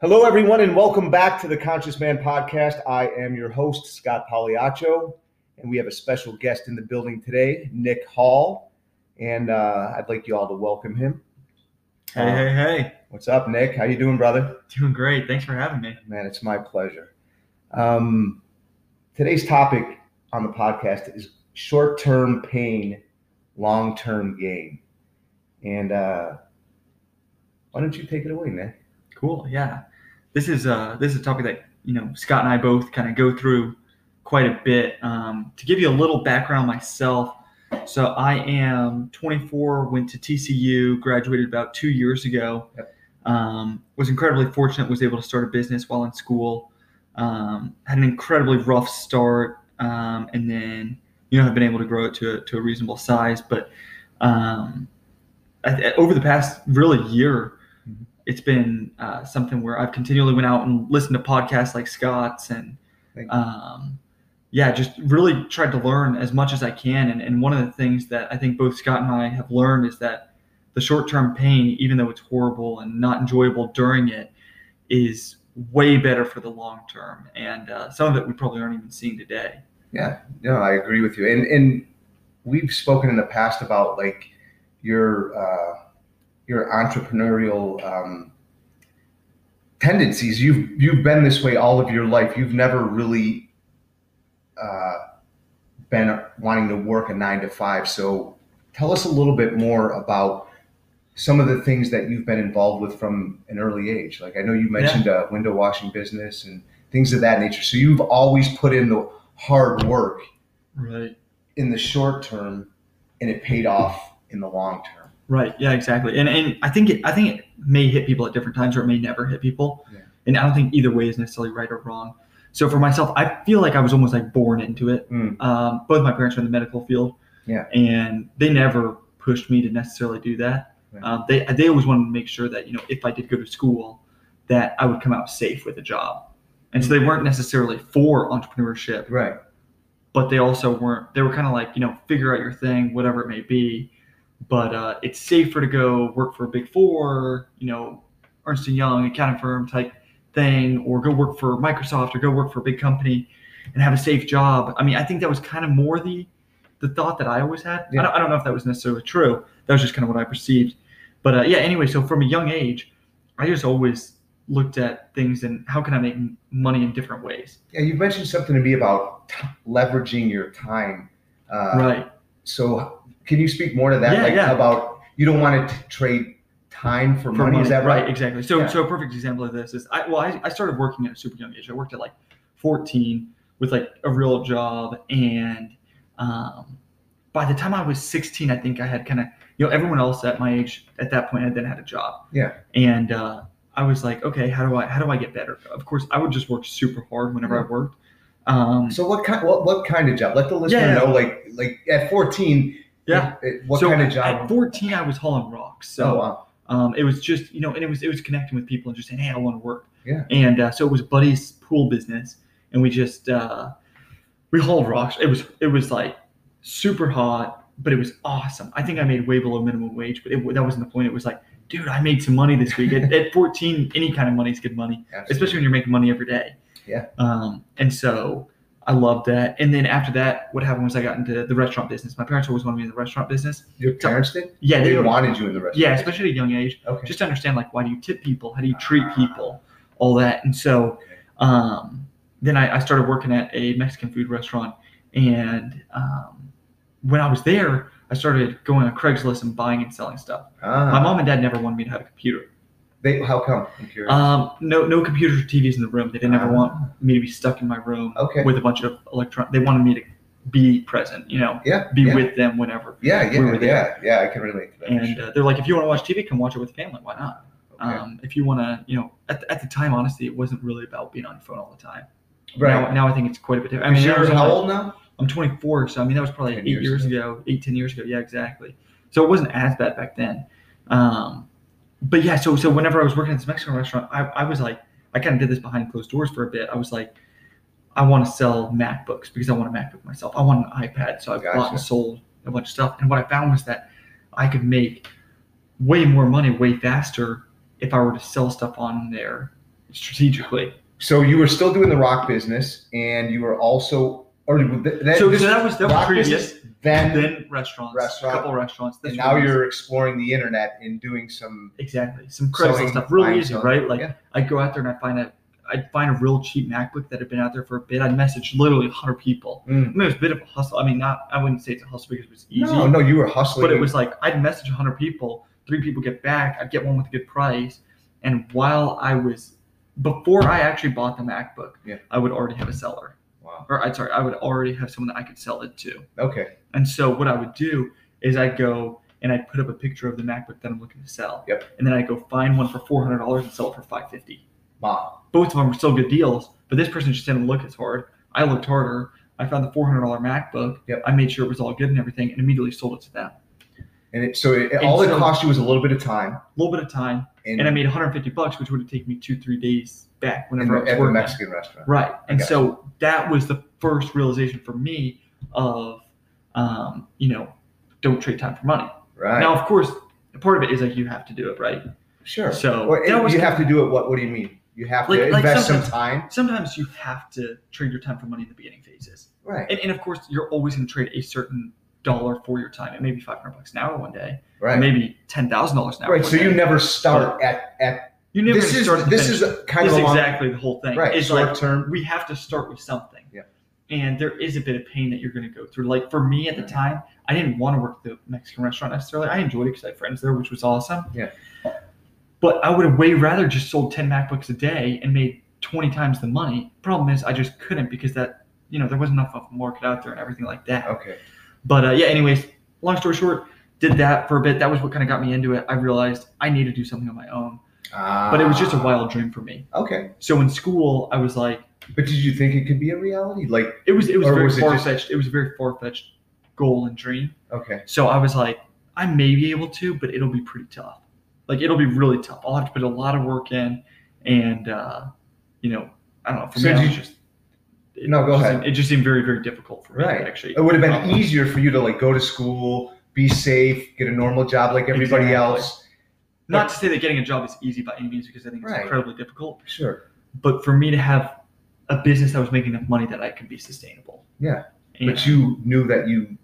Hello, everyone, and welcome back to the Conscious Man podcast. I am your host, Scott Pagliaccio, and we have a special guest in the building today, Nick Hall. And uh, I'd like you all to welcome him. Hey, hey, hey. What's up, Nick? How you doing, brother? Doing great. Thanks for having me. Man, it's my pleasure. Um, today's topic on the podcast is short-term pain, long-term gain. And uh, why don't you take it away, Nick? Cool. Yeah. This is uh this is a topic that you know Scott and I both kind of go through quite a bit. Um, to give you a little background myself, so I am 24, went to TCU, graduated about two years ago. Yep. Um, was incredibly fortunate, was able to start a business while in school. Um, had an incredibly rough start, um, and then you know have been able to grow it to a, to a reasonable size. But um, I, over the past really year. It's been uh, something where I've continually went out and listened to podcasts like Scott's and um, yeah, just really tried to learn as much as I can. And, and one of the things that I think both Scott and I have learned is that the short term pain, even though it's horrible and not enjoyable during it, is way better for the long term. And uh, some of it we probably aren't even seeing today. Yeah, no, I agree with you. And and we've spoken in the past about like your uh, your entrepreneurial um, tendencies. You've you've been this way all of your life. You've never really uh, been wanting to work a nine to five. So tell us a little bit more about some of the things that you've been involved with from an early age. Like I know you mentioned a window washing business and things of that nature. So you've always put in the hard work Right. in the short term and it paid off in the long term. Right. Yeah. Exactly. And and I think it I think it may hit people at different times, or it may never hit people. Yeah. And I don't think either way is necessarily right or wrong. So for myself, I feel like I was almost like born into it. Mm. Um, both my parents are in the medical field. Yeah. And they never pushed me to necessarily do that. Right. Um, they they always wanted to make sure that you know if I did go to school, that I would come out safe with a job. And so they weren't necessarily for entrepreneurship, Right. but they also weren't they were kind of like you know figure out your thing whatever it may be but uh, it's safer to go work for a big four you know ernst and young accounting firm type thing or go work for microsoft or go work for a big company and have a safe job. I mean i think that was kind of more the the thought that i always had. Yeah. I, don't, I don't know if that was necessarily true. That was just kind of what i perceived. But uh, yeah anyway so from a young age i just always looked at things and how can i make money in different ways. Yeah, you mentioned something to me about t- leveraging your time. Uh, right. So can you speak more to that? Yeah, like yeah. about you don't want to trade time for, for money, money, is that right? Exactly. So, Yeah. so a perfect example of this is I well, I, I started working at a super young age. I worked at like 14 with like a real job, and um, by the time I was 16, I think I had kind of you know everyone else at my age at that point had then had a job. Yeah. And uh, I was like, okay, how do I how do I get better? Of course, I would just work super hard whenever I worked. Um, So what kind what, what kind of job? Let the listener Yeah, know like like at 14 yeah. it- it- what so kind of At 14, I was hauling rocks. So. oh wow. Um, it was just you know, and it was it was connecting with people and just saying, hey, I want to work. Yeah. And uh, so it was Buddy's pool business, and we just uh, we hauled rocks. It was it was like super hot, but it was awesome. I think I made way below minimum wage, but it, that wasn't the point. It was like, dude, I made some money this week. at, at 14, any kind of money is good money, Absolutely. especially when you're making money every day. Yeah. Um, and so I loved that. And then after that, what happened was I got into the restaurant business. My parents always wanted me in the restaurant business. Your parents did? Yeah, they they wanted you in the restaurant. yeah, especially at a young age Okay. just to understand like why do you tip people how do you treat people all that and so um, then I, I started working at a mexican food restaurant and um, when i was there i started going on craigslist and buying and selling stuff Ah, my mom and dad never wanted me to have a computer They, how come? Um, no no computers or tvs in the room they didn't ever Ah. want me to be stuck in my room Okay. with a bunch of electron they wanted me to be present you know yeah. be yeah. with them whenever Yeah, yeah, we yeah, yeah. I can relate to that. and sure. uh, they're like if you want to watch tv come watch it with the family why not Okay. Um, if you want to, you know, at, at the time, honestly, it wasn't really about being on your phone all the time. right. Now, now I think it's quite a bit different. I mean, you're how old now? I'm 24, so I mean, that was probably 10 eight years years, ago. eight, 10 years ago. Yeah, exactly. So it wasn't as bad back then. Um, but yeah, so so whenever I was working at this Mexican restaurant, I, I was like, I kind of did this behind closed doors for a bit. I was like, I want to sell MacBooks because I want a MacBook myself. I want an iPad, so I bought and sold a bunch of stuff. And what I found was that I could make way more money way faster if I were to sell stuff on there strategically. So you were still doing the rock business, and you were also, or that, So, this so that was that was rock previous. business, then, Then restaurants, Restaurant. a couple restaurants. And now you're exploring the internet and doing some. exactly some Craigslist Selling, stuff. Really easy, right? Like Yeah. I'd go out there and I'd find a I'd find a real cheap MacBook that had been out there for a bit. I'd message literally 100 people. Mm. I mean, it was a bit of a hustle. I mean, not I wouldn't say it's a hustle because it was easy. No, no, you were hustling. But it was like I'd message 100 people, three people get back, I'd get one with a good price, and while I was before I actually bought the MacBook, Yeah. I would already have a seller, wow. or I'm sorry, I would already have someone that I could sell it to. Okay. And so what I would do is I'd go and I'd put up a picture of the MacBook that I'm looking to sell, Yep. and then I'd go find one for 400 dollars and sell it for 550. Wow. Both of them were still good deals, but this person just didn't look as hard. I looked harder. I found the $400 MacBook. Yep. I made sure it was all good and everything, and immediately sold it to them. And it, so it, And all it cost you was a little bit of time, A little bit of time, and, and I made 150 bucks, which would have taken me two, three days back whenever I was at the. Mexican restaurant. Right. And so that was the first realization for me of, um, you know, don't trade time for money. Right. Now, of course, part of it is like you have to do it, right? sure. So Well, that was you have to do it. What? What do you mean? You have Like- to like invest some sometimes- time. sometimes you have to trade your time for money in the beginning phases. Right. And, and of course, you're always going to trade a certain dollar for your time. It may be 500 bucks an hour one day, Right. maybe $10,000 an hour. Right. So you never start at at. you never This is start this finish. is kind This of is exactly the whole thing. right. It's short like term. we have to start with something. Yeah. And there is a bit of pain that you're going to go through. Like for me at the time, I didn't want to work at the Mexican restaurant necessarily. I enjoyed it because I had friends there, which was awesome. Yeah. But I would have way rather just sold 10 MacBooks a day and made 20 times the money. Problem is, I just couldn't because that, you know, there wasn't enough of a market out there and everything like that. Okay. But uh, yeah, anyways, long story short, did that for a bit. That was what kind of got me into it. I realized I need to do something on my own. But it was just a Ah, wild dream for me. Okay. So in school, I was like, But did you think it could be a reality? Like, it was it was very far just- fetched. It was a very far fetched goal and dream. okay. So I was like, I may be able to, but it'll be pretty tough. Like it'll be really tough. I'll have to put a lot of work in, and uh, you know, I don't know. For So me, did you- just it No, go just ahead. it just seemed very very difficult for me Right. actually. It would have been Uh-huh. easier for you to like go to school, be safe, get a normal job like everybody Exactly. else. Not to say that getting a job is easy by any means, because I think it's Right. incredibly difficult. Sure. But for me to have a business that was making enough money that I could be sustainable. Yeah. And- But you knew that you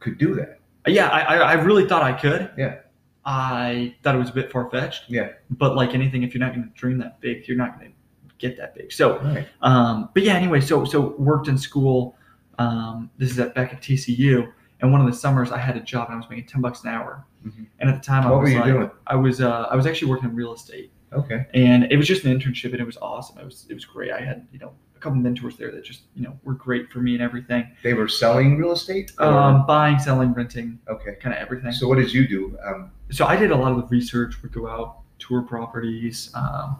could do that. Yeah, I, I I really thought I could. Yeah. I thought it was a bit far fetched. Yeah. But like anything, if you're not going to dream that big, you're not going to get that big. So, Right. um, but yeah, anyway, so so worked in school. Um, this is at back at TCU, and one of the summers I had a job and I was making ten bucks an hour. Mhm. And at the time, I was were you like, doing? I was uh, I was actually working in real estate, Okay. and it was just an internship, and it was awesome. It was it was great. I had you know a couple mentors there that just you know were great for me and everything. They were selling real estate? Um, buying, selling, renting, okay. kind of everything. So what did you do? Um, so I did a lot of the research. Would go out, tour properties, um,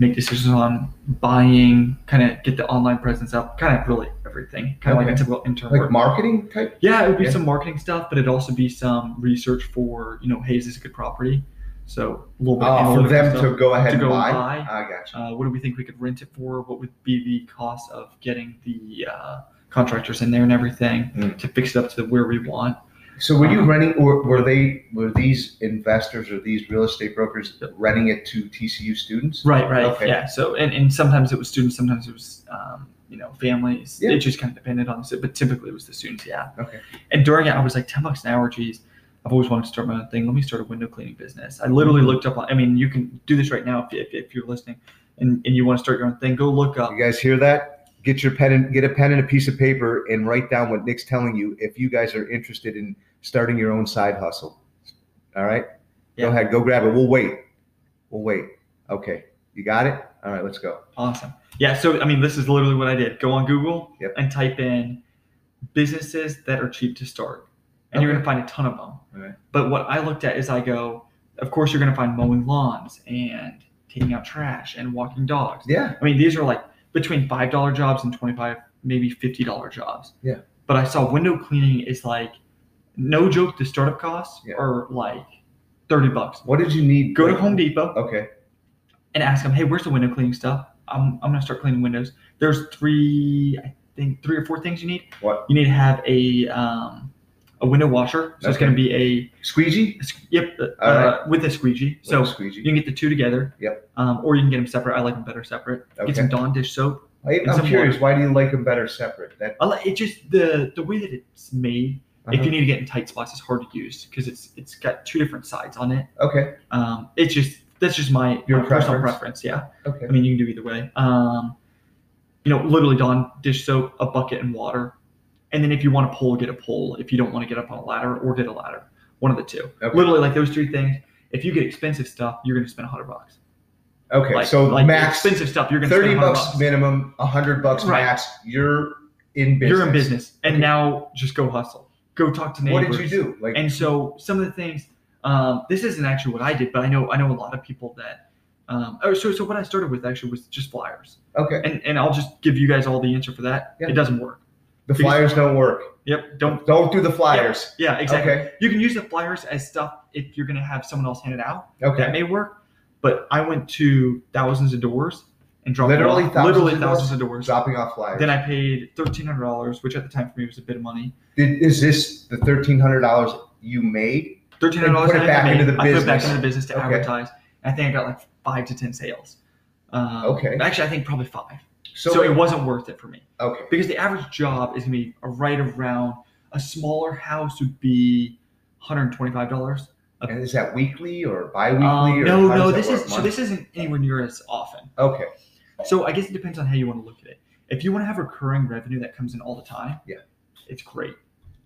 make decisions on buying, kind of get the online presence up, kind of really everything, kind of like a typical intern like work. marketing type? yeah, it would be Yeah. some marketing stuff, but it'd also be some research for you know, hey, is this a good property? So a little bit of Uh, for them to go ahead to and go buy? buy. I got you. Uh, what do we think we could rent it for? What would be the cost of getting the uh, contractors in there and everything Mm. to fix it up to where we want? So were you renting, or were they, were these investors or these real estate brokers renting it to TCU students? Right, right. Okay. Yeah. So, and, and sometimes it was students, sometimes it was, um, you know, families. Yeah. It just kind of depended on the, but typically it was the students. Yeah. Okay. And during it, I was like, 10 bucks an hour. Geez, I've always wanted to start my own thing. Let me start a window cleaning business. I literally looked up, I mean, you can do this right now if, if, if you're listening and, and you want to start your own thing, go look up. You guys hear that? Get your pen and get a pen and a piece of paper and write down what Nick's telling you if you guys are interested in starting your own side hustle. All right? Yeah. Go ahead, go grab it. We'll wait. We'll wait. Okay. You got it? All right, let's go. Awesome. Yeah. So, I mean, this is literally what I did. Go on Google Yep. and type in businesses that are cheap to start. And you're going to find a ton of them. Okay. But what I looked at is I go, of course, you're going to find mowing lawns and taking out trash and walking dogs. Yeah. I mean, these are like between $5 jobs and 25 maybe $50 jobs. Yeah. But I saw window cleaning is like, no joke, the startup costs Yeah. are like 30 bucks. What did you need? Go to Home Depot Okay. and ask them, hey, where's the window cleaning stuff? I'm, I'm gonna start cleaning windows. There's three, I think three or four things you need. What? You need to have a um, a window washer. So it's going to be a Squeegee? yep uh, right. with a squeegee. So squeegee. you can get the two together. Yep. Um, or you can get them separate. I like them better separate. Okay. Get some Dawn dish soap. I, I'm some curious. Why do you like them better separate? That I like it. Just the the way that it's made. If uh-huh. you need to get in tight spots, it's hard to use because it's it's got two different sides on it. okay. Um, it's just that's just my, Your my personal preference? preference. Yeah. Okay. I mean, you can do either way. Um, you know, literally Dawn dish soap, a bucket, and water. And then if you want to pull, get a pull. If you don't want to get up on a ladder, or get a ladder. One of the two. Okay. Literally, like those three things. If you get expensive stuff, you're going to spend a hundred bucks. Okay. Like, so like max expensive stuff, you're going to thirty spend 100 bucks, bucks. minimum, hundred bucks Right. max. You're in business. You're in business, and Okay. now just go hustle. Go talk to What did you do? Like And so some of the things, um, this isn't actually what I did, but I know I know a lot of people that. Um, oh, so so what I started with actually was just flyers, okay, and and I'll just give you guys all the answer for that. Yeah. It doesn't work. The flyers don't work. Yep. Don't. Don't do the flyers. Yeah. Exactly. Okay. You can use the flyers as stuff if you're gonna have someone else hand it out. Okay. That may work. But I went to thousands of doors and dropped Literally off. thousands literally of thousands doors? of doors. Dropping off flyers. Then I paid thirteen hundred dollars, which at the time for me was a bit of money. Did, is this the thirteen hundred dollars you made? Thirteen hundred dollars. put it back into the I put it back business. into the business to Okay. advertise. I think I got like five to ten sales. Um, Okay. Actually, I think probably five. So, So, it wasn't worth it for me okay. because the average job is gonna be right around a smaller house would be one hundred twenty-five dollars. And is that weekly or bi-weekly? Um, or no, no, this is so. This isn't anywhere near as often. Okay. So I guess it depends on how you want to look at it. If you want to have recurring revenue that comes in all the time, Yeah. it's great.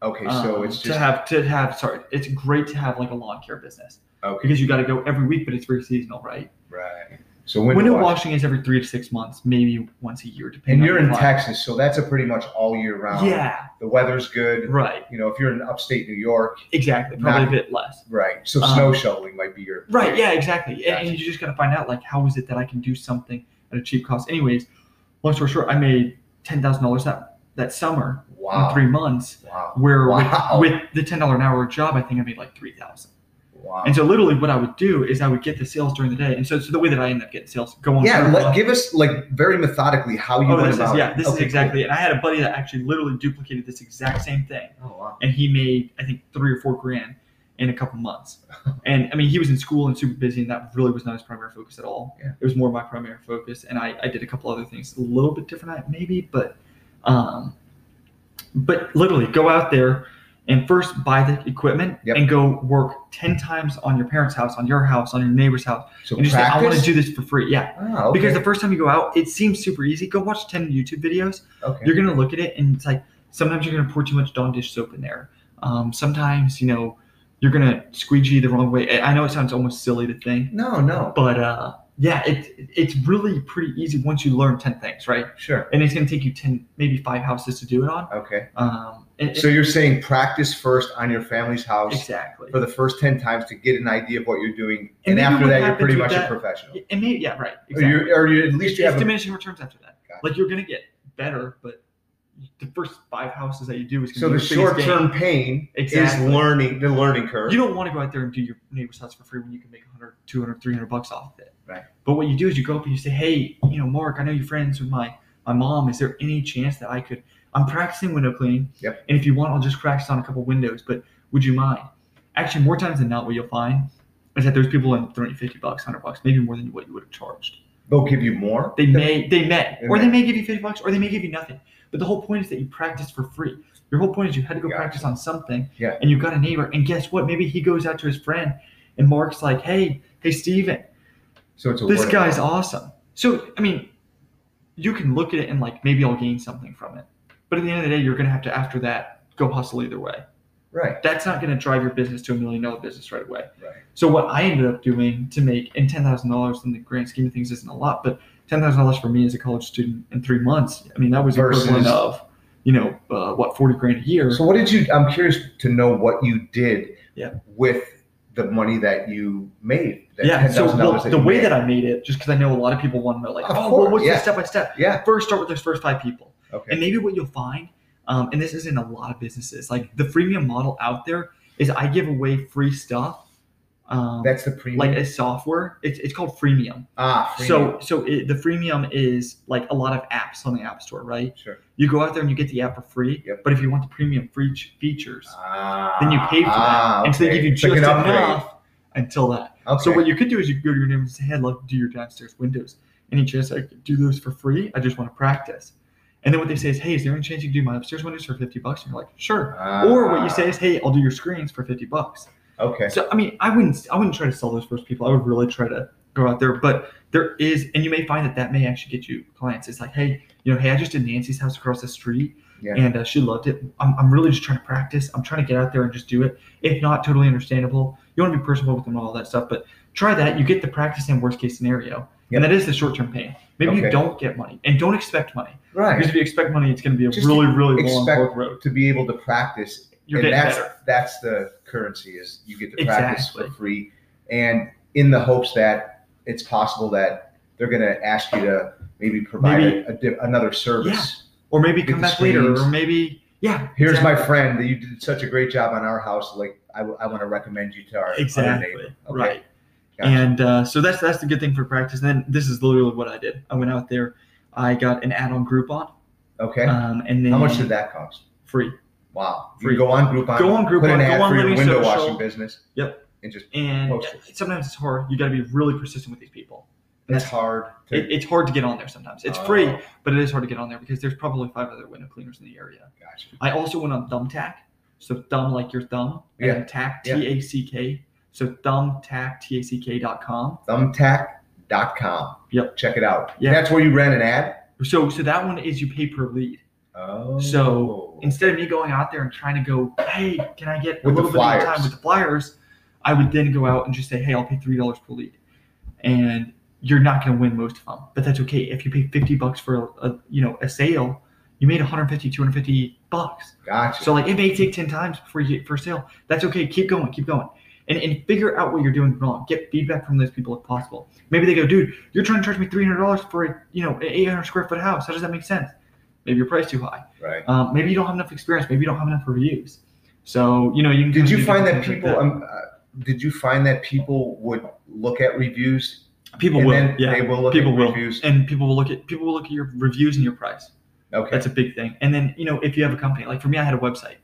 Okay. So Um, it's to have to have. Sorry, it's great to have like a lawn care business okay. because you got to go every week, but it's very seasonal, right? Right. So window, Window washing. washing is every three to six months, maybe once a year, depending. And you're in. Texas, so that's a pretty much all year round. Yeah, The weather's good. right, You know, if you're in upstate New York, exactly. Probably Not- a bit less. right. So Um, snow shoveling might be your Right, yeah, exactly. And- And you just got to find out like how is it that I can do something at a cheap cost. Anyways, long story short, I made ten thousand dollars that that summer Wow. in three months. Wow. Where Wow. with, with the ten dollar an hour job, I think I made like three thousand. Wow. And so literally, what I would do is I would get the sales during the day. And so, so the way that I end up getting sales, go on. yeah, let, give us like very methodically how you oh, went this is yeah, this is Okay, exactly. it. And I had a buddy that actually literally duplicated this exact same thing. Oh wow. and he made I think three or four grand in a couple months. And I mean, he was in school and super busy, and that really was not his primary focus at all. Yeah. It was more my primary focus, and I, I did a couple other things a little bit different, maybe, but um, but literally go out there and first buy the equipment Yep. and go work ten times on your parents' house, on your house, on your neighbor's house, So and just say, I want to do this for free. Yeah. Ah, okay. Because the first time you go out, it seems super easy. Go watch 10 YouTube videos okay. you're gonna look at it and it's like sometimes you're gonna pour too much Dawn dish soap in there. Um, sometimes you know you're gonna squeegee the wrong way. I I know it sounds almost silly to think, no, no. but uh, yeah, it it's really pretty easy once you learn ten things, right? Sure. And it's gonna take you ten, maybe five houses to do it on. Okay. Um, and, So you're saying practice first on your family's house exactly. for the first ten times to get an idea of what you're doing, And and, after that you're pretty much that- a professional. And maybe yeah, right. Or Exactly. you or you at least it's, you have it's a, diminishing returns after that. Gotcha. Like you're gonna get better, but the first five houses that you do is so be the short term pain Exactly. is learning the learning curve. You don't want to go out there and do your neighbor's house for free when you can make 100, 200, 300 bucks off of it. Right. But what you do is you go up and you say, hey, you know, Mark, I know you're friends with my, my mom. Is there any chance that I could, I'm practicing window cleaning. Yep. And if you want, I'll just practice on a couple windows, but would you mind? Actually, more times than not, what you'll find is that there's people in 30, 50 bucks, 100 bucks, maybe more than what you would have charged. They'll give you more. They may, they may, or they may. give you 50 bucks, or they may give you nothing. But the whole point is that you practice for free. Your whole point is you had to go practice on something, Yeah. and you've got a neighbor, and guess what? Maybe he goes out to his friend, and Mark's like, "Hey, hey, Steven, So it's a this guy's mouth. awesome." So, I mean, you can look at it and like maybe I'll gain something from it, but at the end of the day, you're gonna have to after that go hustle either way. right. That's not gonna drive your business to a million dollar business right away. Right. So what I ended up doing to make and ten thousand dollars in the grand scheme of things isn't a lot, but ten thousand dollars for me as a college student in three months, I mean that was Versus- equivalent of, you know, uh, what forty grand a year. So what did you? I'm curious to know what you did. Yeah. With the money that you made. Yeah. So well, the way made. that I made it, just because I know a lot of people want to know, like, Of oh, course, well, what's yeah. the step by step? Yeah. First, start with those first five people. Okay. And maybe what you'll find, um, and this is in a lot of businesses, like the freemium model out there is I give away free stuff um, That's the premium. like a software. It's, it's called freemium. ah, freemium. So so it, the freemium is like a lot of apps on the app store, right? sure. You go out there and you get the app for free. Yep. But if you want the premium free features, Ah, then you pay for ah, that, and so they give you just like enough until that. Okay. So what you could do is you could go to your neighbor and say, "Hey, I'd love to do your downstairs windows. Any chance I could do those for free? I just want to practice." And then what they say is, "Hey, is there any chance you can do my upstairs windows for fifty bucks?" And you're like, "Sure." or what you say is, "Hey, I'll do your screens for fifty bucks." Okay. So I mean, I wouldn't I wouldn't try to sell those first people. I would really try to go out there. But there is, and you may find that that may actually get you clients. It's like, hey, you know, hey, I just did Nancy's house across the street, Yeah. and uh, she loved it. I'm, I'm really just trying to practice. I'm trying to get out there and just do it. If not, totally understandable. You want to be personable with them and all that stuff, but try that. You get the practice in worst case scenario, Yep. and that is the short term pain. Maybe Okay. you don't get money, and don't expect money Right. because if you expect money, it's going to be a Just really, really long road. to be able to practice You're and getting that's better. that's the currency is you get to practice for free and in the hopes that it's possible that they're going to ask you to maybe provide Maybe- a, a another service Or maybe come back later, or maybe yeah. here's my friend that you did such a great job on our house like i, I want to recommend you to our Exactly. neighbor. Okay, Right. gotcha. And uh, so that's that's the good thing for practice. And then this is literally what I did. I went out there, I got an add-on Groupon, okay um, and then how much did that cost free. wow you Free. go on groupon Go on Groupon. put an ad go on for your window Social. washing business Yep. and just And sometimes it's hard. You got to be really persistent with these people. And it's that's- hard to It, it's hard to get on there sometimes. It's Oh, free, but it is hard to get on there because there's probably five other window cleaners in the area. gotcha. I also went on Thumbtack. So thumb like your thumb, and Yeah. tack. T A C K. So thumbtack T A C K dot com. thumbtack.com Yep. check it out Yeah. that's where you ran an ad So so that one is you pay per lead. oh So, Instead of me going out there and trying to go, hey, can I get a With the little bit of time with the flyers? I would then go out and just say, hey, I'll pay three dollars per lead, and you're not going to win most of them, but that's okay. If you pay fifty bucks for a, a you know a sale, you made 150, 250 bucks. gotcha So like it may take ten times before you get first sale. That's okay. Keep going, keep going, and and figure out what you're doing wrong. Get feedback from those people if possible. Maybe they go, dude, you're trying to charge me three hundred dollars for a you know an eight hundred square foot house. How does that make sense? Maybe your price too high. right Um, maybe you don't have enough experience. Maybe you don't have enough reviews. So you know you can. Did you find that people? like Um, uh, did you find that people would look at reviews that. People and will, yeah, will look people at will, reviews? and people will look at people will look at your reviews and your price. Okay, That's a big thing. And then you know if you have a company, like for me, I had a website,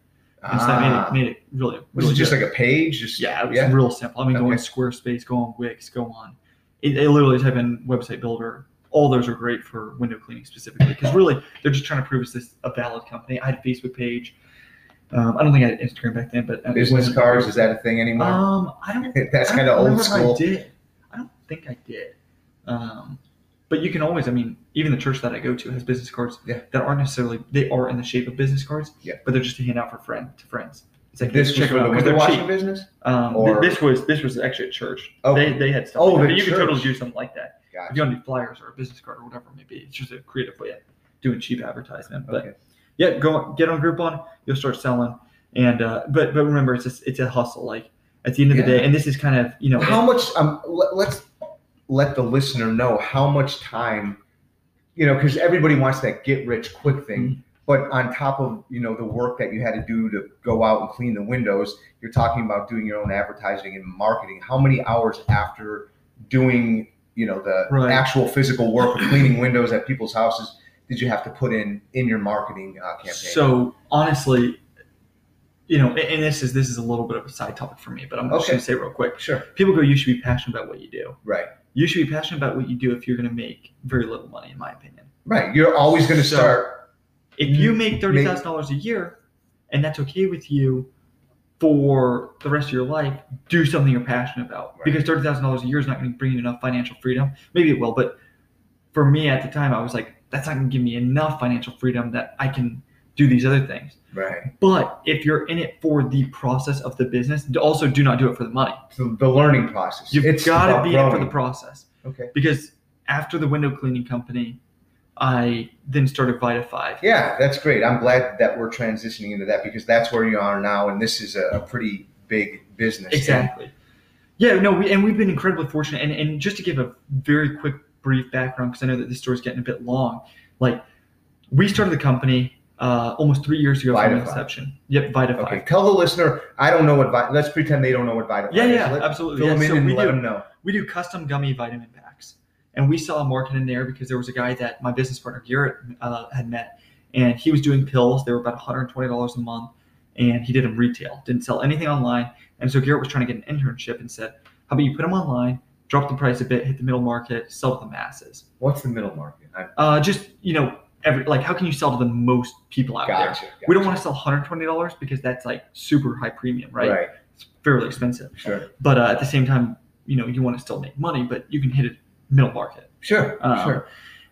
and so that Ah. made it made it really. was really it just good. like a page? Just Yeah, it was yeah. real simple. I mean, go on Squarespace, go on Wix, go on. It, it literally type in website builder. All those are great for window cleaning specifically because really they're just trying to prove it's this a valid company. I had a Facebook page. Um, I don't think I had Instagram back then, but uh, Business cards is that a thing anymore? Um, I don't. That's kind of old school. I did. I think I did. Um, but you can always. I mean, even the church that I go to has business cards Yeah. that aren't necessarily. They are in the shape of business cards. Yeah. But they're just to hand out for friend to friends. It's like This was check the out they're cheap. business. Um, Or- th- this was this was actually at church. Okay. They they had stuff. Oh, like the But you could totally do something like that. If you want to do flyers or a business card or whatever it may be, it's just a creative way of doing cheap advertisement. But Okay. yeah, go get on Groupon. You'll start selling. And uh, but but remember, it's a, it's a hustle. Like at the end of the day, and this is kind of you know How much? Um, let, let's let the listener know how much time. You know, because everybody wants that get rich quick thing. Mm-hmm. But on top of you know the work that you had to do to go out and clean the windows, you're talking about doing your own advertising and marketing. How many hours after doing you know the Right. actual physical work of cleaning windows at people's houses did you have to put in in your marketing uh, campaign? So honestly, you know, and this is this is a little bit of a side topic for me, but I'm just Okay. gonna say real quick. sure, People go, you should be passionate about what you do. right, You should be passionate about what you do if you're gonna make very little money, in my opinion. right. You're always going to So- start. If you Mm, make thirty thousand dollars a year, and that's okay with you for the rest of your life, do something you're passionate about. Right. Because thirty thousand dollars a year is not going to bring you enough financial freedom. Maybe it will, but for me at the time, I was like, that's not going to give me enough financial freedom that I can do these other things. Right. But if you're in it for the process of the business, also do not do it for the money. So the learning process. You've It's got to be in it for the process. Okay. Because after the window cleaning company, I then started Vita Five. Yeah, that's great. I'm glad that we're transitioning into that because that's where you are now, and this is a, a pretty big business. Exactly. Yeah, no, we, and we've been incredibly fortunate. And, and just to give a very quick, brief background, because I know that this story's getting a bit long. Like, we started the company. Uh, almost three years ago from inception. Yep, Vita Five. Okay, tell the listener. I don't know what. Vi- let's pretend they don't know what Vital. Yeah, is. yeah, Let- absolutely. Fill Yeah, them in so and we let do. them know. we do custom gummy vitamin packs and we saw a market in there because there was a guy that my business partner garrett uh, had met and he was doing pills they were about $120 a month and he did them retail didn't sell anything online and so garrett was trying to get an internship and said how about you put them online drop the price a bit hit the middle market sell to the masses What's the middle market? I uh, just you know every like how can you sell to the most people out there gotcha. we don't want to sell $120 because that's like super high premium right, Right. it's fairly expensive Sure. but uh, at the same time you know you want to still make money but you can hit it middle market Sure. Um, sure.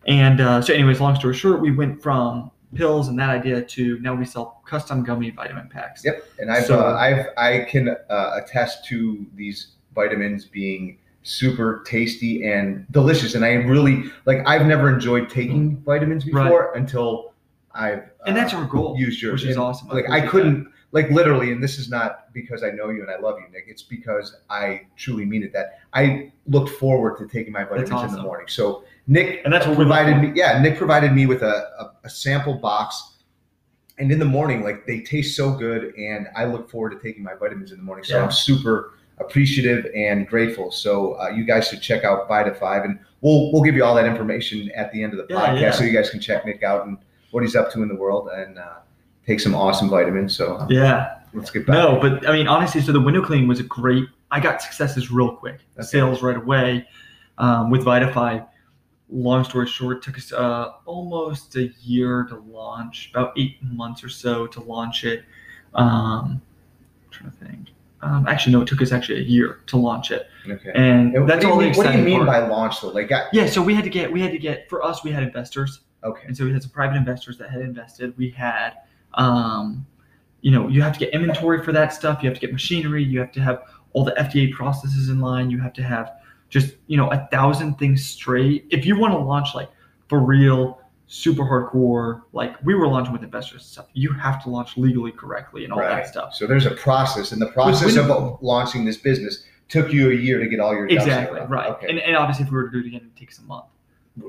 and uh, so anyways long story short we went from pills and that idea to now we sell custom gummy vitamin packs Yep. And I've So- uh, I've I can uh, attest to these vitamins being super tasty and delicious. And I really like. I've never enjoyed taking vitamins Right. before until I've and that's uh, our goal used yours. which is And, awesome Like I couldn't like literally, and this is not because I know you and I love you, Nick. It's because I truly mean it. That I looked forward to taking my vitamins in the morning. So Nick And that's what provided me. Yeah, Nick provided me with a, a, a sample box. And in the morning, like they taste so good, and I look forward to taking my vitamins in the morning. So Yeah. I'm super appreciative and grateful. So uh, you guys should check out Vita Five, and we'll we'll give you all that information at the end of the Yeah, podcast, yeah. so you guys can check Nick out and what he's up to in the world, and uh, take some awesome vitamins. So uh, yeah let's get back. no but i mean honestly so the window cleaning was a great i got successes real quick Okay. sales right away um, with Vita Five long story short took us uh, almost a year to launch about eight months or so to launch it um, I'm trying to think um, actually no it took us actually a year to launch it Okay. and And that's all the what do you mean part. by launch though? Like, I, yeah so we had to get we had to get for us we had investors okay, and so we had some private investors that had invested. We had, um, you know, you have to get inventory for that stuff. You have to get machinery. You have to have all the FDA processes in line. You have to have just, you know, a thousand things straight. If you want to launch like for real, super hardcore, like we were launching with investors and stuff, you have to launch legally correctly and all right. that stuff. So there's a process, and the process when- of launching this business took you a year to get all your ducks in a Exactly right, Okay. and, and obviously, if we were to do it again, it takes a month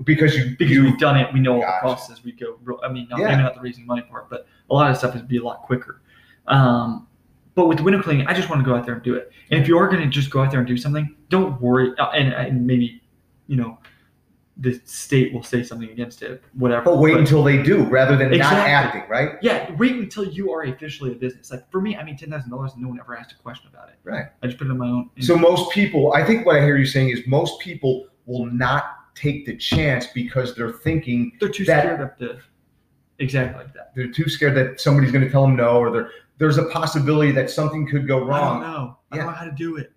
because you because you we've done it. We know all the processes. We go. I mean, not, Yeah. maybe not the raising money part, but a lot of stuff would be a lot quicker. Um, but with window cleaning, I just want to go out there and do it. And if you are going to just go out there and do something, don't worry. uh, And, and maybe, you know, the state will say something against it, whatever. but wait until they do rather than not acting, right? yeah, wait until you are officially a business. Like for me, I mean, ten thousand dollars, and no one ever asked a question about it. Right. I just put it on my own. So most people, I think what I hear you saying is most people will not take the chance because they're thinking they're too that- scared of the exactly like that. they're too scared that somebody's going to tell them no, or there there's a possibility that something could go wrong. I don't know. I Yeah. don't know how to do it.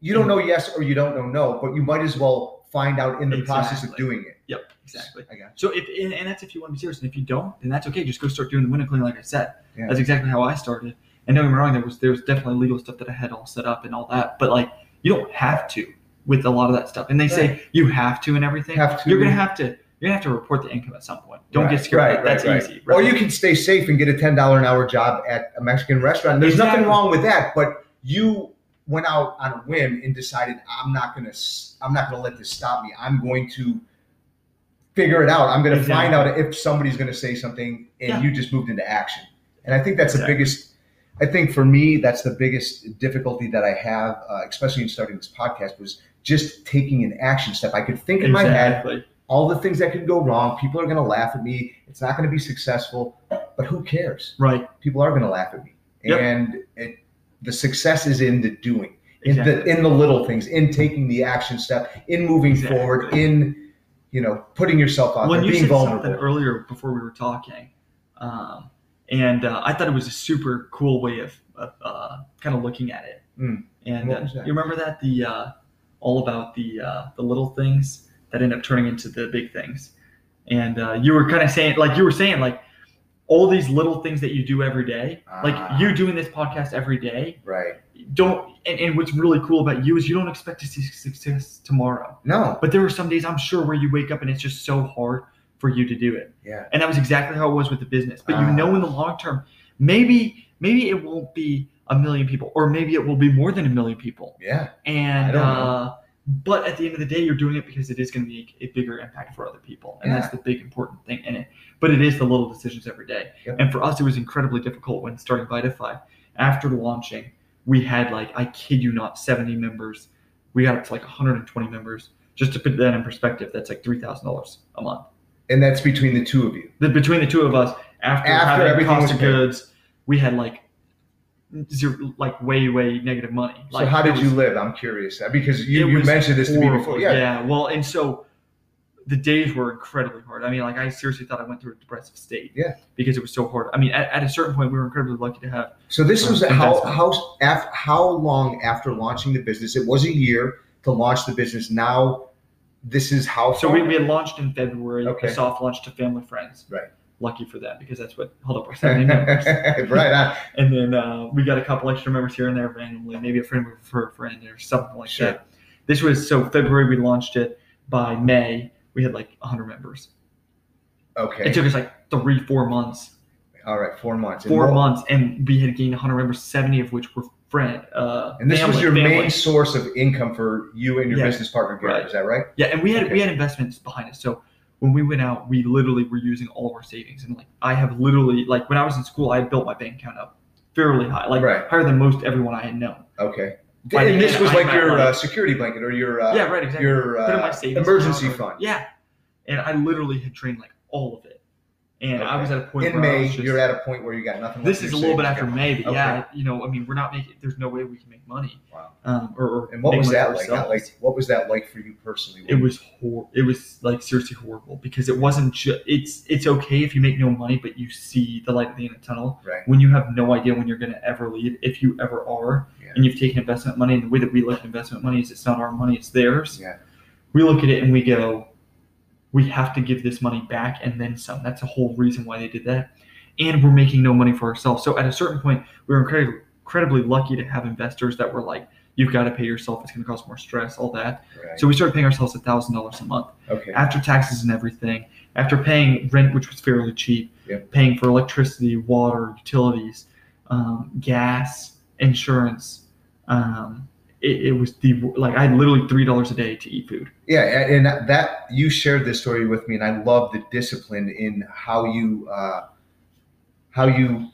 You don't know yes or you don't know no, but you might as well find out in the process of doing it. Yep, exactly. I got So if and, and that's if you want to be serious, and if you don't, then that's okay. Just go start doing the window cleaning, like I said. Yeah. That's exactly how I started. And don't get me wrong, there was there was definitely legal stuff that I had all set up and all that, but like you don't have to with a lot of that stuff. And they say you have to and everything. Have to. You're gonna have to. You're gonna have to report the income at some point. Don't Right, get scared. right, that's right, easy. Or you can stay safe and get a ten dollar an hour job at a Mexican restaurant. There's nothing wrong with that, but you went out on a whim and decided I'm not gonna s- I'm not gonna let this stop me. I'm going to figure it out. I'm gonna find out if somebody's gonna say something, and Yeah. you just moved into action. And I think that's Exactly. the biggest. I think for me, that's the biggest difficulty that I have, uh, especially in starting this podcast, was just taking an action step. I could think in my head all the things that could go wrong. People are going to laugh at me. It's not going to be successful, but who cares? Right. People are going to laugh at me, Yep. and it, the success is in the doing, in Exactly. the in the little things, in taking the action step, in moving Exactly. forward, in you know putting yourself out when there, you being said vulnerable. something earlier before we were talking, um, and uh, I thought it was a super cool way of, of uh, kind of looking at it. Mm. And uh, you remember that the uh, all about the uh, the little things that end up turning into the big things. And uh, you were kind of saying, like you were saying, like all these little things that you do every day, Ah. like you doing this podcast every day. right? Don't and, and what's really cool about you is you don't expect to see success tomorrow. No. But there are some days I'm sure where you wake up and it's just so hard for you to do it. Yeah. And that was exactly how it was with the business. But you Ah. know in the long term, maybe maybe it won't be a million people, or maybe it will be more than a million people. Yeah. And I don't know. uh, but at the end of the day, you're doing it because it is going to make a, bigger impact for other people, and that's the big important thing in it. But it is the little decisions every day. Yep. And for us, it was incredibly difficult when starting Vita Five. After launching, we had like I kid you not, 70 members. We got up to like 120 members. Just to put that in perspective, that's like three thousand dollars a month. And that's between the two of you. The, between the two of us, after, After having cost of goods, we had like zero, like way way negative money. So Like how it did you live? I'm curious uh, because you, you mentioned this to me before. Yeah. Well, and so the days were incredibly hard. I mean, like I seriously thought I went through a depressive state. Yeah. Because it was so hard. I mean, at, at a certain point, we were incredibly lucky to have. So this was Uh, how how af, how long after launching the business? It was a year to launch the business. Now this is how So we, we had launched in February. Okay. A soft launch to family friends. Right. Lucky for that because that's what held up our 70 members. right on. And then uh, we got a couple extra members here and there randomly. Maybe a friend for a friend or something like Sure. that. This was so February we launched it. By May we had like 100 members. Okay. It took us like three, four months All right. Four months. Four what- months, and we had gained 100 members, 70 of which were friend. Uh, And this was your family. main source of income for you and your Yeah. business partner, Garrett. Right. Is that right? Yeah, and we had Okay. we had investments behind us. So when we went out, we literally were using all of our savings, and like I have literally like when I was in school, I had built my bank account up fairly high, like Right. higher than most everyone I had known. Okay. By and this end, was I like your uh, security blanket or your uh, yeah, right, exactly. your uh, emergency fund. Yeah, and I literally had drained like all of it, and I was at a point In where I May, just, you're at a point where you got nothing. This is a little bit after. May, but Okay. yeah, you know, I mean, we're not making. There's no way we can make money. Wow. Um, or, or And what was that like? Like, what was that like for you personally? it was hor- it was like seriously horrible because it wasn't just it's it's okay if you make no money but you see the light at the end of the tunnel Right. when you have no idea when you're going to ever leave if you ever are Yeah. and you've taken investment money and the way that we look at investment money is it's not our money it's theirs Yeah. we look at it and we go we have to give this money back and then some that's the whole reason why they did that and we're making no money for ourselves so at a certain point we were incredibly incredibly lucky to have investors that were like you've got to pay yourself it's going to cause more stress all that Right. so we started paying ourselves a thousand dollars a month okay. after taxes and everything, after paying rent, which was fairly cheap, Yep. paying for electricity, water, utilities, um, gas, insurance, um, it, it was the like I had literally three dollars a day to eat food. Yeah, and that- you shared this story with me, and I love the discipline in how you uh, how you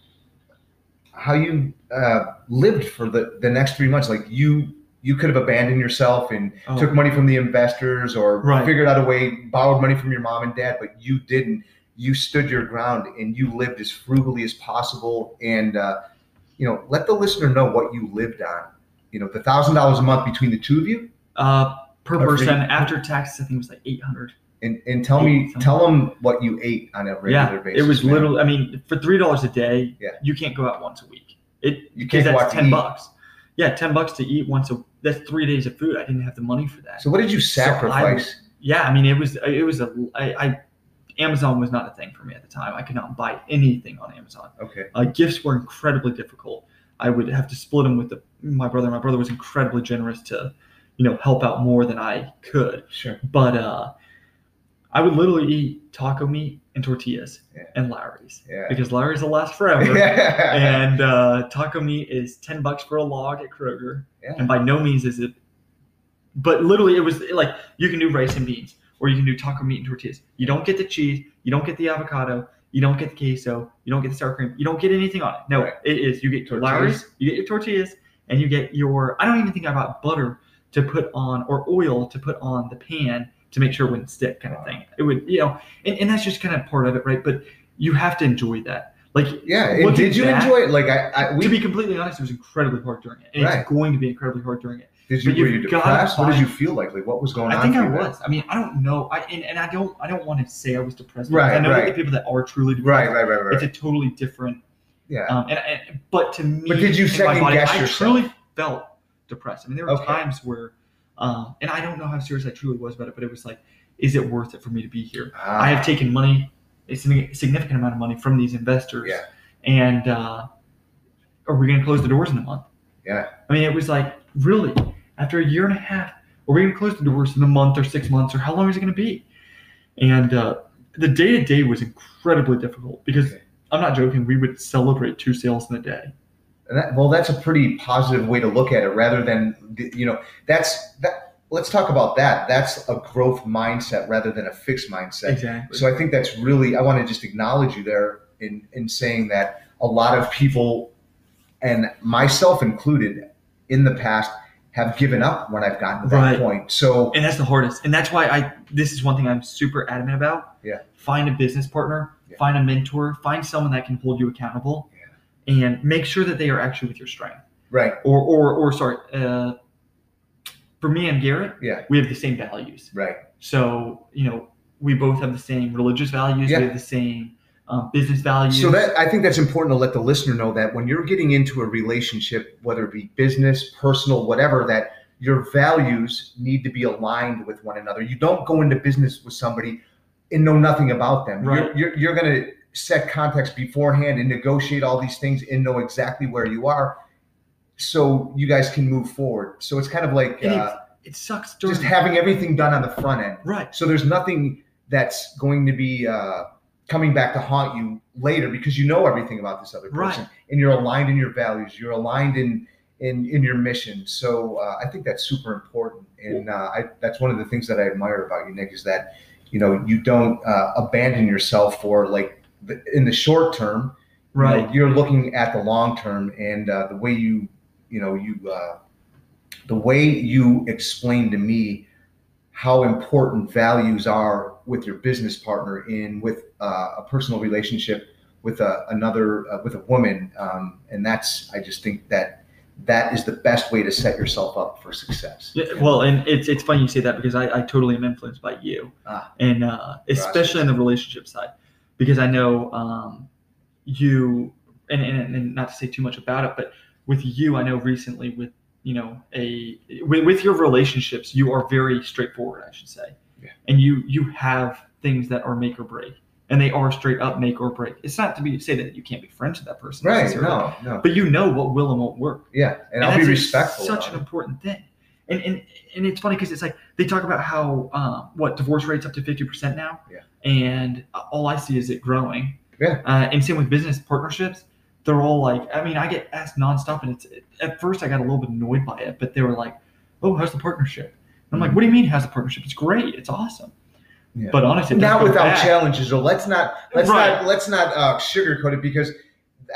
how you uh, lived for the the next three months. Like you you could have abandoned yourself and Oh. took money from the investors or Right. figured out a way, borrowed money from your mom and dad, but you didn't. You stood your ground and you lived as frugally as possible. And uh, you know, let the listener know what you lived on. You know, the thousand dollars a month between the two of you. Uh, per person after taxes, I think it was like eight hundred. And, and tell me, Something. tell them what you ate on a regular Yeah, basis. it was man. literally. I mean, for three dollars a day, Yeah. you can't go out once a week. It You can't go out that's to ten eat. bucks. Yeah, ten bucks to eat once a. That's three days of food. I didn't have the money for that. So what did you So I- sacrifice? yeah, I mean, it was it was a I, I Amazon was not a thing for me at the time. I could not buy anything on Amazon. okay. Uh, gifts were incredibly difficult. I would have to split them with the, my brother. My brother was incredibly generous to, you know, help out more than I could. Sure. But uh, I would literally eat taco meat and tortillas Yeah. and Larry's Yeah. because Larry's will last forever. and uh, taco meat is 10 bucks for a log at Kroger. Yeah. And by no means is it, but literally it was like you can do rice and beans or you can do taco meat and tortillas. You don't get the cheese, you don't get the avocado, you don't get the queso, you don't get the sour cream, you don't get anything on it. No, Right. it is you get your Tortillas. You get your tortillas, and you get your, I don't even think I bought butter to put on or oil to put on the pan to make sure it wouldn't stick kind of thing. It would, you know, and, and that's just kind of part of it, right? But you have to enjoy that. Like, Yeah. Did you back- enjoy it? Like I, I we, to be completely honest, it was incredibly hard during it, and Right. it's going to be incredibly hard during it. Did you were you depressed? What did you feel like? Like what was going I on? I think I then? was. I mean, I don't know. I and, and I don't. I don't want to say I was depressed. Right, I know right. the people that are truly depressed. Right. Right. Right. Right. It's a totally different. yeah. Um, and, and but to me, But did you second body, guess I yourself? truly felt depressed. I mean, there were Okay. times where, um, and I don't know how serious I truly was about it, but it was like, is it worth it for me to be here? Ah, I have taken money, a significant amount of money from these investors. Yeah. And uh, are we going to close the doors in a month? Yeah. I mean, it was like, really, after a year and a half, are we going to close the doors in a month or six months or how long is it going to be? And uh, the day to day was incredibly difficult because. I'm not joking. We would celebrate two sales in a day. And that, well, that's a pretty positive way to look at it, rather than you know that's that. let's talk about that. That's a growth mindset rather than a fixed mindset. Exactly. So I think that's really, I want to just acknowledge you there in, in saying that a lot of people, and myself included, in the past have given up when I've gotten to that Right. point. So and that's the hardest and that's why i this is one thing i'm super adamant about Yeah. find a business partner Yeah. find a mentor find someone that can hold you accountable yeah. and make sure that they are actually with your strength right, or or or sorry uh, for me and garrett Yeah. we have the same values right, so you know we both have the same religious values Yeah. we have the same um, business value. So that I think that's important to let the listener know that when you're getting into a relationship, whether it be business, personal, whatever, that your values need to be aligned with one another. You don't go into business with somebody and know nothing about them. Right. You're, you're, you're going to set context beforehand and negotiate all these things and know exactly where you are, so you guys can move forward. So it's kind of like uh, it sucks during just having everything done on the front end. right So there's nothing that's going to be uh, coming back to haunt you later because you know everything about this other person Right. and you're aligned in your values. You're aligned in in, in your mission. So uh, I think that's super important, and uh, I, that's one of the things that I admire about you, Nick, is that you know you don't uh, abandon yourself for like the, in the short term. You know, right you're looking at the long term, and uh, the way you you know you uh, the way you explain to me how important values are with your business partner in with uh, a personal relationship with a, another uh, with a woman um, and that's i just think that that is the best way to set yourself up for success. Yeah, well, and it's it's funny you say that because I, I totally am influenced by you, Ah. and uh, especially on the relationship side, because I know um, you, and, and and not to say too much about it, but with you, I know recently with you know a with, with your relationships, you are very straightforward, I should say, Yeah. and you you have things that are make or break, and they are straight up make or break. It's not to be say that you can't be friends with that person, right no no but you know what will and won't work. yeah and, i'll that's be respectful Such an it. important thing, and and and it's funny because it's like they talk about how um, what divorce rates up to fifty percent now, Yeah. and all I see is it growing. Yeah. Uh, and same with business partnerships. They're all like, I mean, I get asked nonstop, and it's at first I got a little bit annoyed by it, but they were like, "Oh, how's the partnership?" I'm like, "What do you mean, how's the partnership? It's great, it's awesome." Yeah. But honestly, doesn't without back. challenges though let's not let's Right. not let's not uh, sugarcoat it because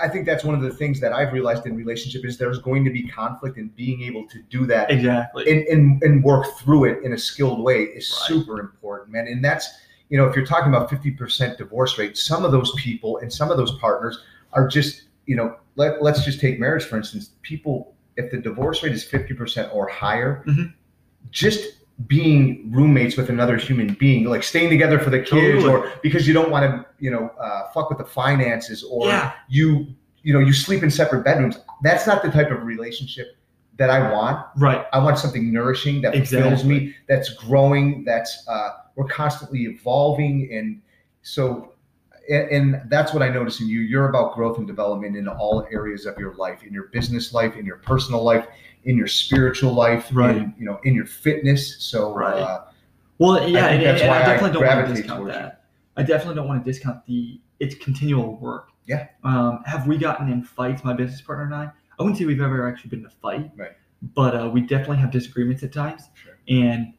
i think that's one of the things that i've realized in relationship is there's going to be conflict and being able to do that Exactly. and, and, and work through it in a skilled way is Right. super important, man. And that's, you know, if you're talking about 50% divorce rate, some of those people and some of those partners are just, you know, let, let's just take marriage, for instance. People, if the divorce rate is 50% or higher, Mhm. Just being roommates with another human being, like staying together for the kids Totally. or because you don't want to, you know, uh, fuck with the finances or yeah. you, you know, you sleep in separate bedrooms. That's not the type of relationship that I want. Right. I want something nourishing that fulfills me, that's growing, that's uh, we're constantly evolving, and so and, and that's what I notice in you. You're about growth and development in all areas of your life, in your business life, in your personal life, in your spiritual life, Right. in, you know, in your fitness. So Right. uh, Well, yeah, and, that's and why I I definitely don't want to discount towards you. that. I definitely don't want to discount the it's continual work. Yeah. Um, have we gotten in fights, my business partner and I? I wouldn't say we've ever actually been in a fight. Right. But uh, we definitely have disagreements at times. Sure. And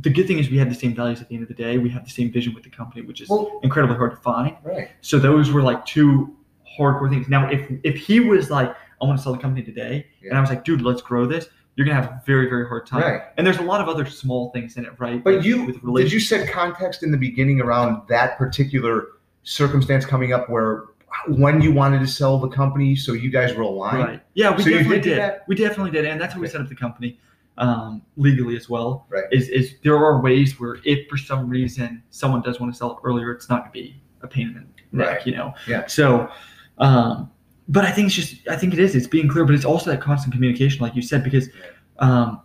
the good thing is we have the same values at the end of the day. We have the same vision with the company, which is well, incredibly hard to find. right, So those were like two hardcore things. Now, if if he was like, I want to sell the company today, and I was like, dude, let's grow this, you're gonna have a very very hard time. right. And there's a lot of other small things in it, right? But Like, you with did you set context in the beginning around that particular circumstance coming up where when you wanted to sell the company, so you guys were aligned? Right. Yeah, we So definitely did did. that? We definitely did, and that's how we set up the company um, legally as well. Right. Is is there are ways where if for some reason someone does want to sell it earlier, it's not going to be a pain in the neck, Right. you know. Yeah. So, um, but I think it's just I think it is. It's being clear, but it's also that constant communication, like you said, because um,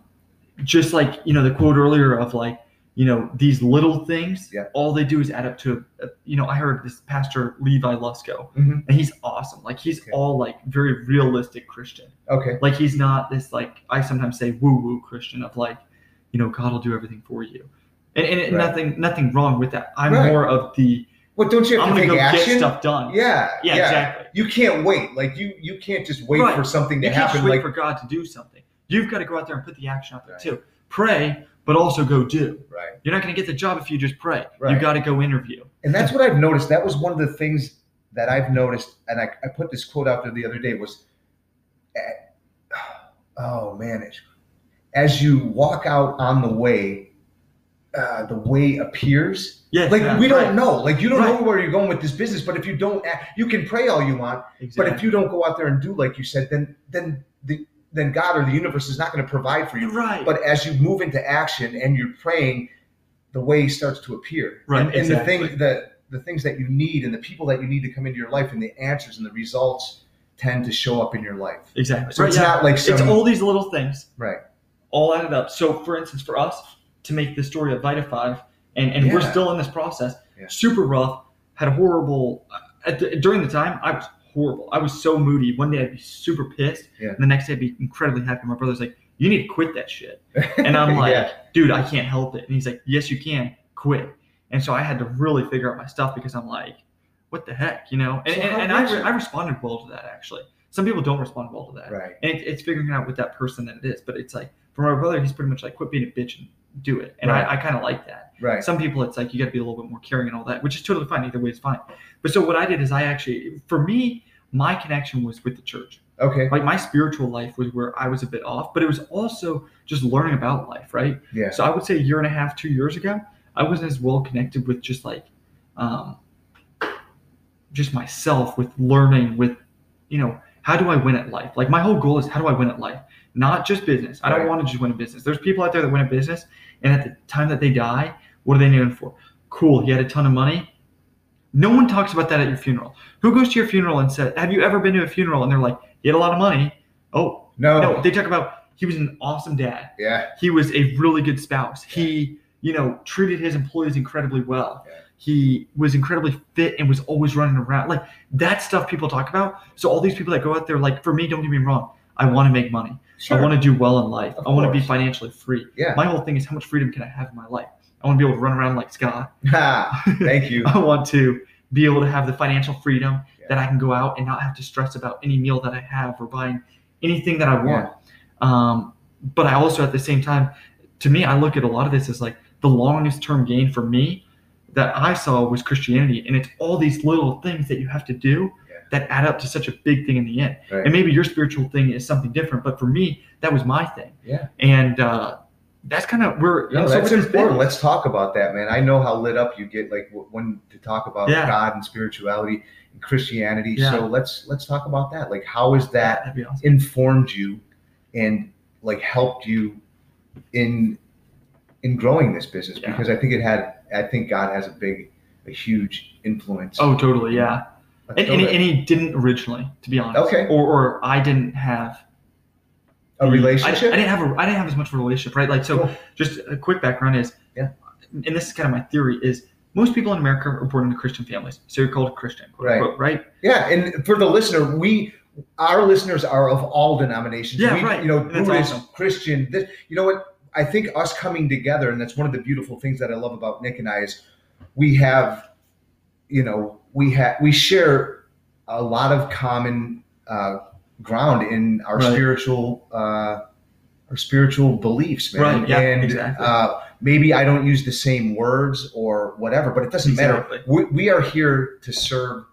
just like you know the quote earlier of like you know these little things, Yeah. all they do is add up to a, you know I heard this pastor Levi Lusko, Mhm. and he's awesome. Like he's Okay. all like very realistic Christian. Okay. Like he's not this like I sometimes say woo woo Christian of like, you know, God will do everything for you, and, and Right. nothing nothing wrong with that. I'm Right. more of the Well, don't you have I'm to take action? get stuff done. Yeah, Yeah, exactly. You can't wait. Like you, you can't just wait Right. for something to You can't happen. just wait Like for God to do something. You've got to go out there and put the action out there Right. too. pray, but also go do. Right. You're not going to get the job if you just pray. Right. You've got to go interview. And that's what I've noticed. That was one of the things that I've noticed, and I, I put this quote out there the other day was, eh, oh man, as you walk out on the way, uh, the way appears. Yes, Like yeah, we don't right. know, like you don't Right. know where you're going with this business. But if you don't, act, you can pray all you want, Exactly. but if you don't go out there and do like you said, then then the then God or the universe is not going to provide for you. right. But as you move into action and you're praying, the way starts to appear. Right, And, and the exactly. thing the the things that you need and the people that you need to come into your life and the answers and the results tend to show up in your life. exactly. So right, it's yeah. not like some it's all these little things right. all added up. So, for instance, for us to make the story of Vita Five, and, and we're still in this process, Yeah. super rough, had a horrible, at the, during the time, I was horrible. I was so moody. One day I'd be super pissed, Yeah. and the next day I'd be incredibly happy. My brother's like, You need to quit that shit. And I'm like, yeah. Dude, I can't help it. And he's like, Yes, you can. Quit. And so I had to really figure out my stuff because I'm like, What the heck, you know? And, So and, and I, re- I responded well to that, actually. Some people don't respond well to that right. and it, it's figuring out with that person that it is. But it's like for my brother, he's pretty much like quit being a bitch and do it, and Right. I, I kind of like that. Right. Some people, it's like you got to be a little bit more caring and all that, which is totally fine. Either way is fine. But so what I did is I actually, for me, my connection was with the church. Okay. Like my spiritual life was where I was a bit off, but it was also just learning about life, right? Yeah. So I would say a year and a half, two years ago, I wasn't as well connected with just like, um, just myself with learning with, you know, how do I win at life? Like my whole goal is how do I win at life? Not just business. I don't Right. want to just win a business. There's people out there that win a business, and at the time that they die, what are they known for? Cool, he had a ton of money. No one talks about that at your funeral. Who goes to your funeral and says, "Have you ever been to a funeral?" And they're like, "He had a lot of money." Oh, No. no, they talk about he was an awesome dad yeah. he was a really good spouse. He, you know, treated his employees incredibly well. Yeah. He was incredibly fit and was always running around. Like that stuff people talk about. So all these people that go out there, like for me, don't get me wrong, I want to make money. Sure. I want to do well in life. Of I want to be financially free. Yeah. My whole thing is how much freedom can I have in my life? I want to be able to run around like Scott. Ha, Thank you. I want to be able to have the financial freedom Yeah. that I can go out and not have to stress about any meal that I have or buying anything that I want. Um, but I also, at the same time, to me, I look at a lot of this as like the longest term gain for me that I saw was Christianity. And it's all these little things that you have to do Yeah. that add up to such a big thing in the end. Right. And maybe your spiritual thing is something different, but for me, that was my thing. Yeah. And uh, that's kind of where No, so that's important. Let's talk about that, man. I know how lit up you get, like when to talk about Yeah. God and spirituality and Christianity. Yeah. So let's let's talk about that. Like, how has that awesome. informed you and like helped you in in growing this business? Because I think it had. I think God has a big, a huge influence. Oh, totally. Yeah. And, and, and he didn't originally, to be honest. Okay. Or, or I didn't have a mm, the- relationship. I, I didn't have a I didn't have as much of a relationship, right? Like so. Cool. Just a quick background is Yeah. and this is kind of my theory is most people in America are born into Christian families, so you're called a Christian, quote Right. unquote, right? Yeah, and for the listener, we our listeners are of all denominations. Yeah, we, right. You know, Buddhist, awesome. Christian. This, you know what? I think us coming together, and that's one of the beautiful things that I love about Nick and I is we have, you know, we have we share a lot of common uh, ground in our Right. spiritual uh, our spiritual beliefs, man. Right, yeah, and exactly. uh, maybe I don't use the same words or whatever, but it doesn't Exactly. matter. We, we are here to serve,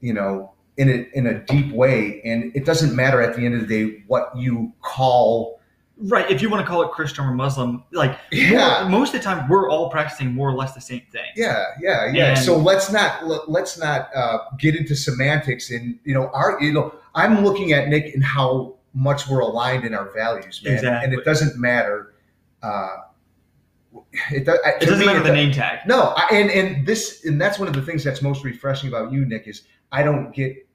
you know, in a in a deep way, and it doesn't matter at the end of the day what you call. Right. If you want to call it Christian or Muslim, like Yeah. more, most of the time we're all practicing more or less the same thing. Yeah, yeah, yeah. And- so let's not let- let's not uh, get into semantics and you know our you know I'm looking at Nick and how much we're aligned in our values, man, and it doesn't matter. Uh, it, does, It doesn't matter the name tag. No, I, and and this and that's one of the things that's most refreshing about you, Nick, is I don't get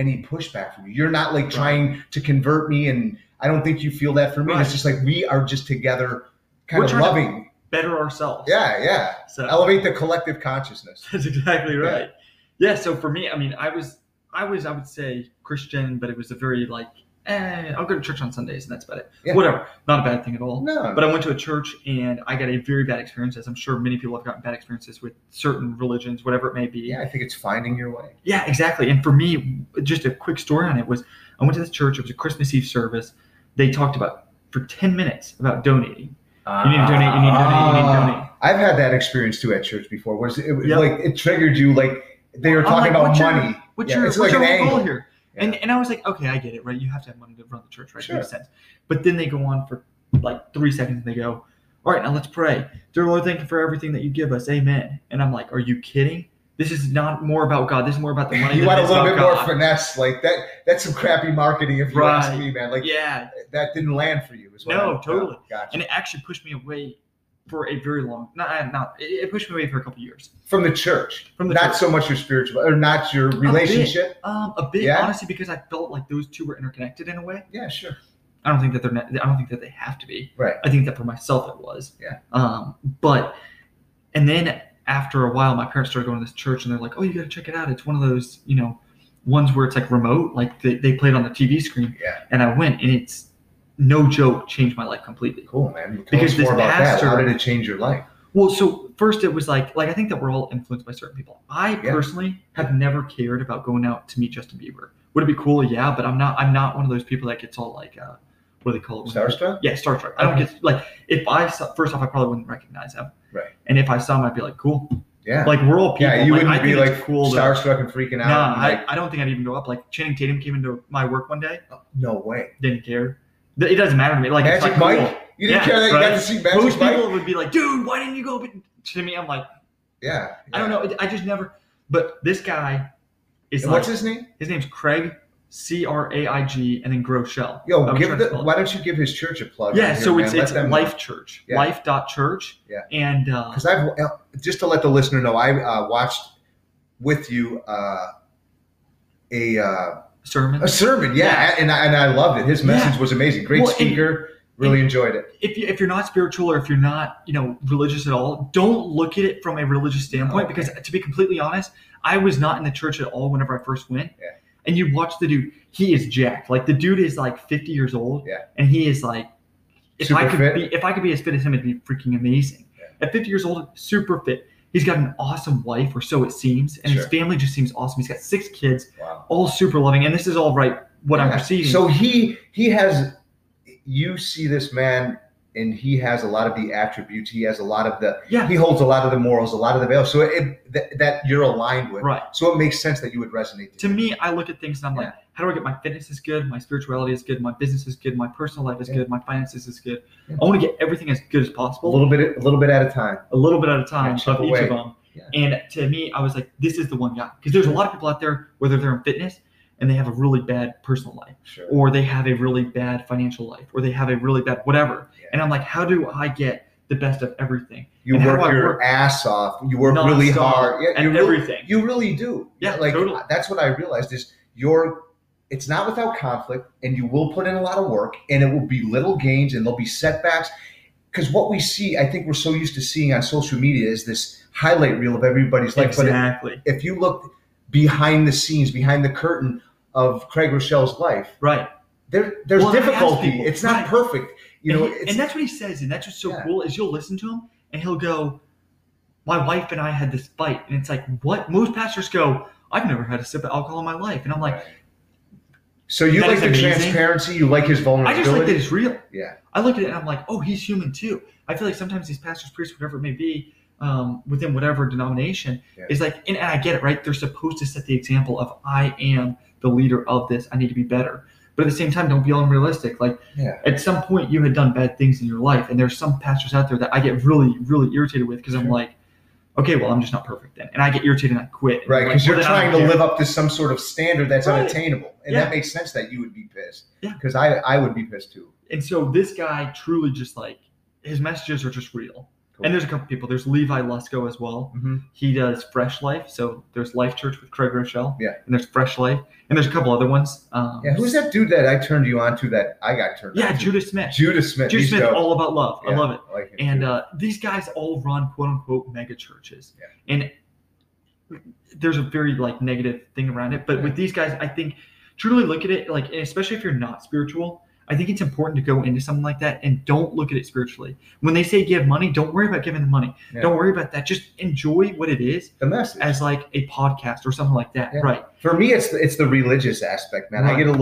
any pushback from you. You're not like trying to convert me, and I don't think you feel that for me. Right. It's just like we are just together, kind We're of loving. Better ourselves. yeah, yeah. So Elevate the collective consciousness. That's exactly right. Yeah. So for me, I mean, I was, I was, I would say Christian, but it was a very like, eh, I'll go to church on Sundays and that's about it. Yeah. Whatever. Not a bad thing at all. No, But I went to a church and I got a very bad experience, as I'm sure many people have gotten bad experiences with certain religions, whatever it may be. yeah, I think it's finding your way. Yeah, exactly. And for me, just a quick story on it was I went to this church. It was a Christmas Eve service. They talked about for 10 minutes about donating. You need to donate, you need to donate, you need to Ah, donate. I've had that experience too at church before. Where it, it- Yep. like it triggered you, like they were talking like, about what's your- money. What's Yeah, your what's like your goal angle. Here? And and I was like, okay, I get it, right? You have to have money to run the church, right? Sure. Makes sense. But then they go on for like three seconds and they go, All right, now let's pray. Dear Lord, thank you for everything that you give us. Amen. And I'm like, Are you kidding? This is not more about God. This is more about the money. You want a little bit more finesse, like that. That's some crappy marketing, if you ask me, man. Like yeah. that didn't land for you. Is what No, I- uh, totally. Gotcha. And it actually pushed me away for a very long not not it pushed me away for a couple years. From the church, From the not church. so much your spiritual or not your relationship. Um, a bit Yeah? honestly because I felt like those two were interconnected in a way. Yeah, sure. I don't think that they're. Not, I don't think that they have to be. Right. I think that for myself it was. Yeah. Um, but and then after a while, my parents started going to this church, and they're like, "Oh, you got to check it out. It's one of those, you know, ones where it's like remote, like they, they play it on the TV screen." Yeah. And I went, and it's no joke, changed my life completely. Cool, man. Because us this pastor- that. How did it change your life? Well, so first it was like, like I think that we're all influenced by certain people. I Yeah. personally have never cared about going out to meet Justin Bieber. Would it be cool? Yeah, but I'm not. I'm not one of those people that gets all like, uh, what do they call it? Starstruck? Yeah, Star Trek. I don't get like if I saw first off, I probably wouldn't recognize him. Right. And if I saw him, I'd be like, cool. Yeah. Like we're all people. yeah, you like, wouldn't I be like cool. to- starstruck and freaking out. Nah, and I, I don't think I'd even go up. Like Channing Tatum came into my work one day, no way. didn't care. It doesn't matter to me. Like Magic like, Mike? cool. You didn't Yeah, care that you got to see Magic Most Mike? people would be like, dude, why didn't you go? To me, I'm like, Yeah. I don't know. I just never. But this guy is like, what's his name? his name's Craig, C R A I G, and then Groeschel. Yo, give the, why don't you give his church a plug? Yeah, so it's it's Life Church, Yeah. Life dot Church. Yeah. And uh, Because I've just to let the listener know, I uh, watched with you uh, a uh, sermon. a sermon. Yeah, Yeah. and I, and I loved it. His message Yeah. was amazing. Great Well, and- speaker. really enjoyed it. if you, if you're not spiritual or if you're not you know religious at all, don't look at it from a religious standpoint. Oh, okay. Because to be completely honest, I was not in the church at all whenever I first went. Yeah. And you watch the dude; he is jacked. Like the dude is like 50 years old. Yeah. And he is like, if Super I could fit. be if I could be as fit as him, it'd be freaking amazing. Yeah. At 50 years old, super fit. He's got an awesome wife, or so it seems, and his family just seems awesome. He's got six kids, Wow. all super loving, and this is all right. What I'm Yeah. perceiving. So he he has. You see this man, and he has a lot of the attributes. He has a lot of the. yeah, He holds a lot of the morals, a lot of the values. So it, that, that you're aligned with. right. So it makes sense that you would resonate. to me, I look at things and I'm like, how do I get my fitness is good, my spirituality is good, my business is good, my personal life is Yeah. good, my finances is good. Yeah. I want to get everything as good as possible. a little bit, a little bit at a time. a little bit at a time Yeah, of each away. of them. And to me, I was like, this is the one guy because there's a lot of people out there, whether they're in fitness and they have a really bad personal life, Sure. or they have a really bad financial life, or they have a really bad whatever. And I'm like, how do I get the best of everything You And work your work ass off. You work really hard. Yeah, and you really, everything? you really do. Yeah, like totally. that's what I realized is your. It's not without conflict, and you will put in a lot of work, and it will be little gains, and there'll be setbacks. Because what we see, I think we're so used to seeing on social media is this highlight reel of everybody's life. But exactly. if you look behind the scenes, behind the curtain of Craig Groeschel's life, right. there there's Well, difficulty. it's not right. perfect. You know, and, he- it's, and that's what he says, and that's what's so Yeah. cool is you'll listen to him, and he'll go, "My wife and I had this fight," and it's like, what? Most pastors go, "I've never had a sip of alcohol in my life," and I'm like, so you That like the amazing. transparency, you like his vulnerability. I just like that it's real. Yeah. I look at it and I'm like, oh, he's human too. I feel like sometimes these pastors, priests, whatever it may be, um, within whatever denomination, Yeah. is like, and, and I get it, right? They're supposed to set the example of I am the leader of this. I need to be better. But at the same time, don't be unrealistic. Like Yeah. at some point, you had done bad things in your life, and there's some pastors out there that I get really, really irritated with because I'm like, okay, well, I'm just not perfect then, and I get irritated and I quit. Right, I'm like, because you're trying to care. live up to some sort of standard that's Right. unattainable, and Yeah. that makes sense that you would be pissed. Yeah. because I I would be pissed too. And so this guy truly just like his messages are just real. Cool. And there's a couple people. There's Levi Lusko as well. Mhm. He does Fresh Life. So there's Life Church with Craig Groeschel. Yeah. And there's Fresh Life. And there's a couple other ones. Um, Yeah, who's that dude that I turned you on to that I got turned? Yeah, on to? Judah Smith. Judah Smith. Judah Smith, dope. all about love. I love it. I like And uh, these guys all run quote unquote mega churches. Yeah. And there's a very like negative thing around it. But Yeah. with these guys, I think truly look at it like, and especially if you're not spiritual, I think it's important to go into something like that and don't look at it spiritually. When they say give money, don't worry about giving the money. Yeah. Don't worry about that. Just enjoy what it is the message. as like a podcast or something like that. Yeah. Right. For me, it's the, it's the religious aspect, man. I get a little.